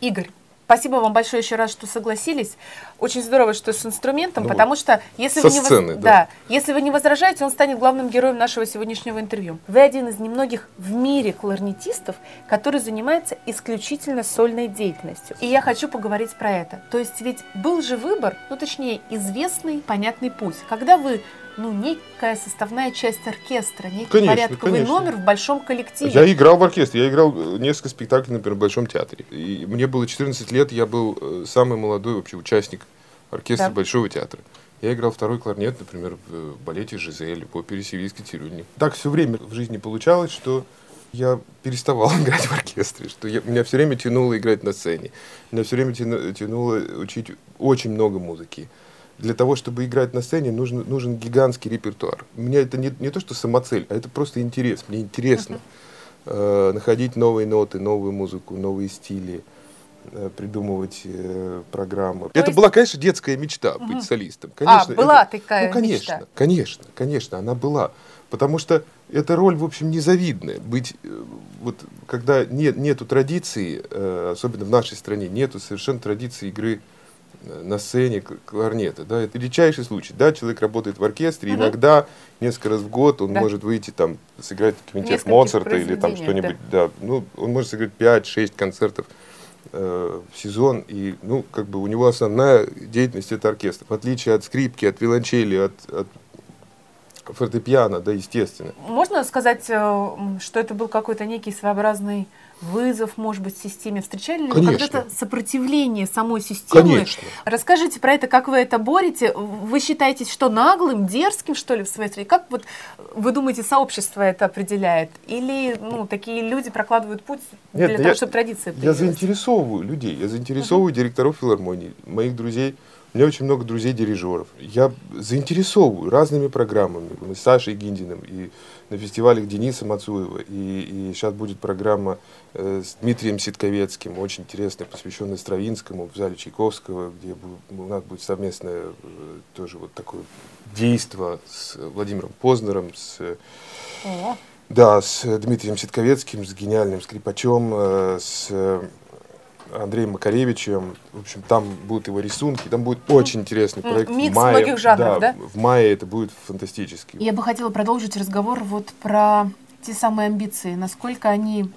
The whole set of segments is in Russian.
Игорь, Спасибо вам большое еще раз, что согласились. Очень здорово, что с инструментом, ну, потому что если вы, не сцены, воз... да. Да, если вы не возражаете, он станет главным героем нашего сегодняшнего интервью. Вы один из немногих в мире кларнетистов, который занимается исключительно сольной деятельностью. И я хочу поговорить про это. То есть ведь был же выбор, ну точнее известный, понятный путь. Когда вы ну, некая составная часть оркестра, некий конечно, порядковый конечно. номер в большом коллективе. Я играл в оркестре, я играл э, несколько спектаклей, например, в Большом театре. И мне было 14 лет, я был э, самый молодой вообще участник оркестра да. Большого театра. Я играл второй кларнет, например, в э, балете «Жизель», в опере «Сивийский цирюльник». Так все время в жизни получалось, что я переставал играть в оркестре, что я, меня все время тянуло играть на сцене. Меня все время тянуло учить очень много музыки для того, чтобы играть на сцене, нужен, нужен гигантский репертуар. У меня это не, не то, что самоцель, а это просто интерес. Мне интересно э, находить новые ноты, новую музыку, новые стили, э, придумывать э, программы. То это есть... была, конечно, детская мечта uh быть солистом. Конечно, а, была это, такая ну, конечно, мечта? Конечно, конечно, она была. Потому что эта роль, в общем, незавидная. Быть, э, вот, когда нет, нету традиции, э, особенно в нашей стране, нету совершенно традиции игры на сцене кларнета. Да, это редчайший случай. Да, человек работает в оркестре, угу. иногда несколько раз в год он да. может выйти там, сыграть квинтет Моцарта или там что-нибудь. Да. да. Ну, он может сыграть 5-6 концертов э, в сезон, и, ну, как бы у него основная деятельность это оркестр. В отличие от скрипки, от виолончели, от, от фортепиано, да, естественно. Можно сказать, э, что это был какой-то некий своеобразный вызов, может быть, системе? Встречали ли вы когда-то сопротивление самой системы? Конечно. Расскажите про это, как вы это борете. Вы считаете, что наглым, дерзким, что ли, в своей стране? Как вот вы думаете, сообщество это определяет? Или ну, такие люди прокладывают путь Нет, для того, чтобы традиция Я заинтересовываю людей, я заинтересовываю uh-huh. директоров филармонии, моих друзей, у меня очень много друзей-дирижеров. Я заинтересовываю разными программами. Мы с Сашей Гиндиным и на фестивалях Дениса Мацуева. И, и сейчас будет программа э, с Дмитрием Ситковецким, очень интересная, посвященная Стравинскому в зале Чайковского, где у нас будет совместное э, тоже вот такое действо с Владимиром Познером, с... О. Да, с Дмитрием Ситковецким, с гениальным скрипачом, э, с Андреем Макаревичем. В общем, там будут его рисунки, там будет очень интересный проект. Микс в мае, многих жанров, да, да? В мае это будет фантастически. Я бы хотела продолжить разговор вот про те самые амбиции, насколько они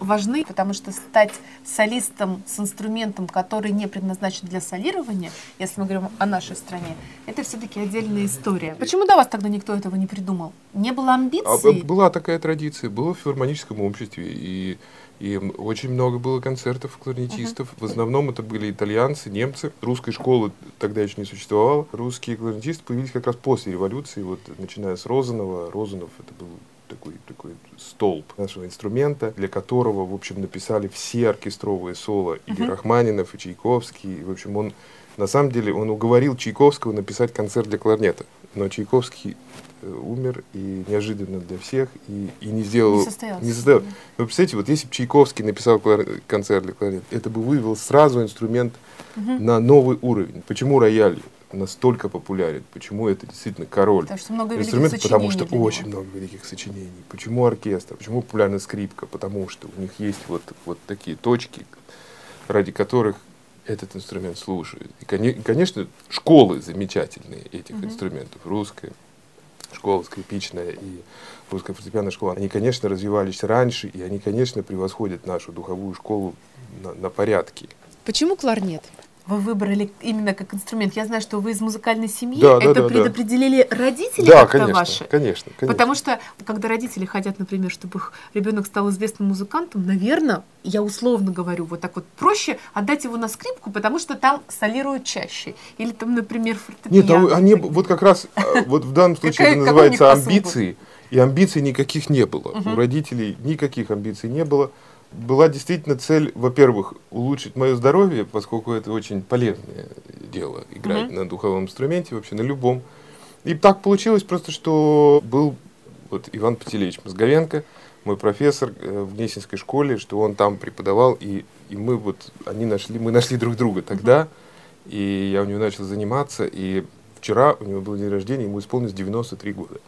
важны, потому что стать солистом с инструментом, который не предназначен для солирования, если мы говорим о нашей стране, это все-таки отдельная история. Почему до вас тогда никто этого не придумал? Не было амбиций? А, была такая традиция, было в филармоническом обществе, и и очень много было концертов кларнетистов. Uh-huh. В основном это были итальянцы, немцы. Русской школы тогда еще не существовало. Русские кларнетисты появились как раз после революции, вот начиная с Розанова. Розанов это был такой, такой столб нашего инструмента, для которого, в общем, написали все оркестровые соло, и uh-huh. Рахманинов, и Чайковский. И, в общем, он, на самом деле, он уговорил Чайковского написать концерт для кларнета. Но Чайковский Э, умер, и неожиданно для всех, и, и не сделал... Не состоялся. Не состоялся. Вы представляете, вот если бы Чайковский написал концерт для кларнета, это бы вывел сразу инструмент угу. на новый уровень. Почему рояль настолько популярен? Почему это действительно король? Потому что много инструмент, потому что очень много великих сочинений. Почему оркестр? Почему популярна скрипка? Потому что у них есть вот, вот такие точки, ради которых этот инструмент слушают. И, конечно, школы замечательные этих угу. инструментов. Русская, школа скрипичная и русская фортепианная школа, они, конечно, развивались раньше, и они, конечно, превосходят нашу духовую школу на, на порядке. Почему кларнет? Вы выбрали именно как инструмент. Я знаю, что вы из музыкальной семьи. Да, это да, предопределили да. родители да, как-то конечно, ваши? конечно, конечно. Потому что, когда родители хотят, например, чтобы их ребенок стал известным музыкантом, наверное, я условно говорю, вот так вот проще отдать его на скрипку, потому что там солируют чаще. Или там, например, фортепиано. Нет, а они вот как раз, а, вот в данном случае это называется амбиции, и амбиций никаких не было. У родителей никаких амбиций не было была действительно цель, во-первых, улучшить мое здоровье, поскольку это очень полезное дело, играть mm-hmm. на духовом инструменте, вообще на любом. И так получилось просто, что был вот Иван Пателевич Мозговенко, мой профессор э, в Гнесинской школе, что он там преподавал, и, и мы вот, они нашли, мы нашли друг друга тогда, mm-hmm. и я у него начал заниматься, и вчера у него был день рождения, ему исполнилось 93 года.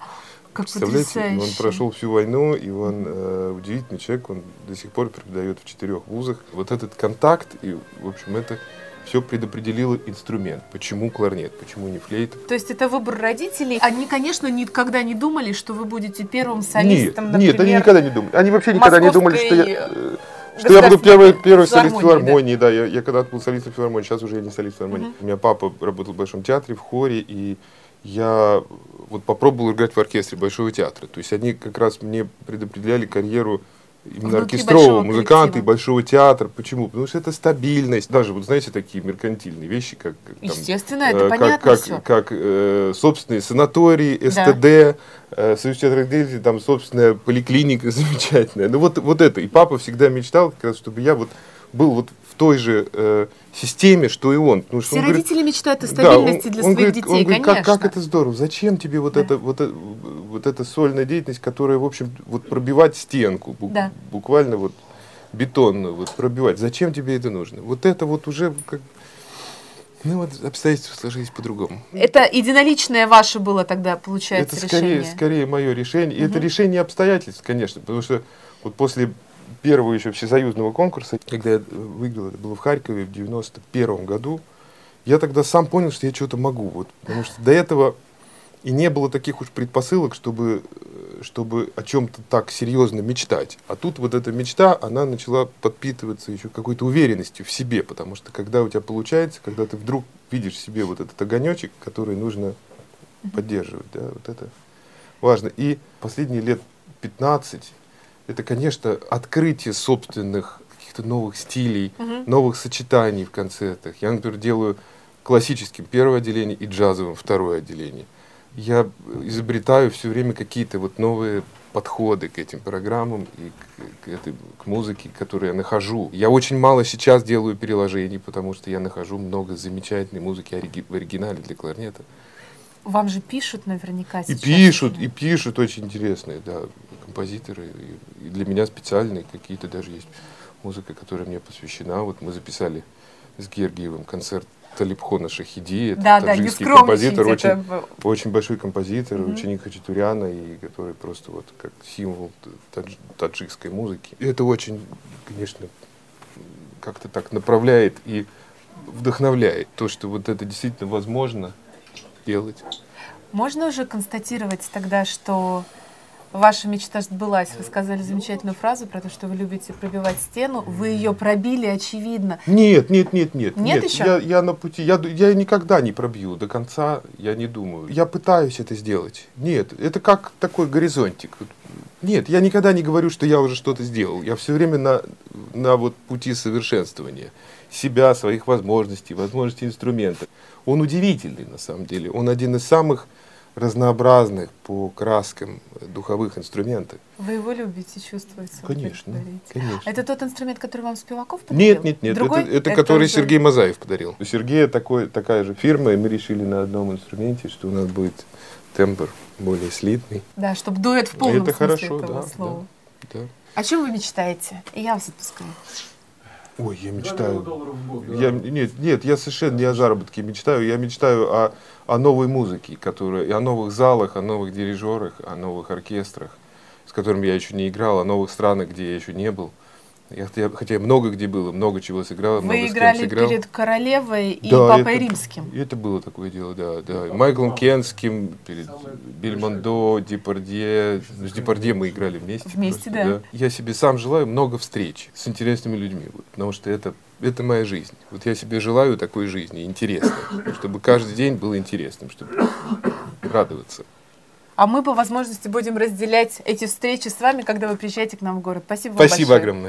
Как Представляете, потрясающе. он прошел всю войну, и он э, удивительный человек, он до сих пор преподает в четырех вузах. Вот этот контакт, и, в общем, это все предопределило инструмент. Почему кларнет, почему не флейта? То есть это выбор родителей. Они, конечно, никогда не думали, что вы будете первым Нет, солистом, например. нет, они никогда не думали. Они вообще никогда не думали, что я, э, что я буду первый, первый солист филармонии, филармонии. Да, я, я когда-то был солистом филармонии, сейчас уже я не солист филармонии. У меня папа работал в Большом театре, в хоре, и я вот попробовал играть в оркестре Большого театра. То есть они как раз мне предопределяли карьеру именно Внутри оркестрового музыканта и. Большого театра. Почему? Потому что это стабильность. Даже, вот знаете, такие меркантильные вещи, как... как там, Естественно, это э, понятно как, всё. как, как э, собственные санатории, СТД, э, Союз театральных деятелей, там собственная поликлиника замечательная. Ну вот, вот это. И папа всегда мечтал, как раз, чтобы я вот был вот той же э, системе, что и он. Потому что Все он говорит, родители мечтают о да, стабильности он- для он своих говорит- детей, он говорит, конечно. как, как это здорово, зачем тебе вот, Да. это, вот, это, вот эта сольная деятельность, которая, в общем, вот пробивать стенку, бу- Да. буквально вот бетонную, вот пробивать, зачем тебе это нужно? Вот это вот уже как... Ну вот обстоятельства сложились по-другому. Это единоличное ваше было тогда, получается, это скорее, решение. скорее мое решение. И это решение обстоятельств, конечно, потому что вот после первого еще всесоюзного конкурса, когда я выиграл, это было в Харькове в 91 году, я тогда сам понял, что я что-то могу. Вот, потому что до этого и не было таких уж предпосылок, чтобы, э, чтобы о чем-то так серьезно мечтать. А тут вот эта мечта, она начала подпитываться еще какой-то уверенностью в себе, потому что когда у тебя получается, когда ты вдруг видишь в себе вот этот огонечек, который нужно поддерживать, да, вот это важно. И последние лет 15 это, конечно, открытие собственных каких-то новых стилей, Мгм. новых сочетаний в концертах. Я, например, делаю классическим первое отделение и джазовым второе отделение. Я изобретаю все время какие-то вот новые подходы к этим программам и к, к этой, к музыке, которую я нахожу. Я очень мало сейчас делаю переложений, потому что я нахожу много замечательной музыки ориги- в оригинале для кларнета. Вам же пишут наверняка И сейчас. пишут, и пишут очень интересные, да, композиторы. И, для меня специальные какие-то даже есть музыка, которая мне посвящена. Вот мы записали с Гергиевым концерт Талибхона Шахиди. Это Да, да, таджикский скромничайте. композитор, очень, это в- очень большой композитор, Мгм. ученик Хачатуряна, и который просто вот как символ тадж- таджикской музыки. И это очень, конечно, как-то так направляет и вдохновляет. То, что вот это действительно возможно делать. Можно уже констатировать тогда, что ваша мечта сбылась? Вы сказали замечательную фразу про то, что вы любите пробивать стену. Вы ее пробили, очевидно. Нет, нет, нет, нет. Нет еще? Я, я на пути. Я, я никогда не пробью до конца, я не думаю. Я пытаюсь это сделать. Нет, это как такой горизонтик. Нет, я никогда не говорю, что я уже что-то сделал. Я все время на, на вот пути совершенствования себя, своих возможностей, возможностей инструмента. Он удивительный на самом деле. Он один из самых разнообразных по краскам духовых инструментов. Вы его любите, как Конечно, конечно. Это тот инструмент, который вам Спиваков подарил? Нет, нет, нет, Другой? это, это который уже- Сергей Мазаев подарил. У Сергея такой, такая же фирма, и мы решили на одном инструменте, что у нас будет тембр более слитный. Да, чтобы дуэт в полном это смысле хорошо, этого да, слова. да. О чем вы мечтаете? И я вас отпускаю. Ой, я мечтаю. Я, нет, нет, я совершенно не о заработке мечтаю. Я мечтаю о, о новой музыке, которая, о новых залах, о новых дирижерах, о новых оркестрах, с которыми я еще не играл, о новых странах, где я еще не был. Я, хотя, хотя я много где был, и много чего сыграл, много Вы с кем играли сыграл. перед королевой и Да, папой это- римским. И это было такое дело, да, да. И Майклом Кенским, перед Бельмондо, Депардье. Ну, С Депардье мы играли вместе. Вместе, просто, да. Я себе сам желаю много встреч с интересными людьми, вот, потому что это, это моя жизнь. Вот я себе желаю такой жизни, интересной, чтобы каждый день был интересным, чтобы радоваться. А мы по возможности будем разделять эти встречи с вами, когда вы приезжаете к нам в город. Спасибо вам Спасибо большое. огромное.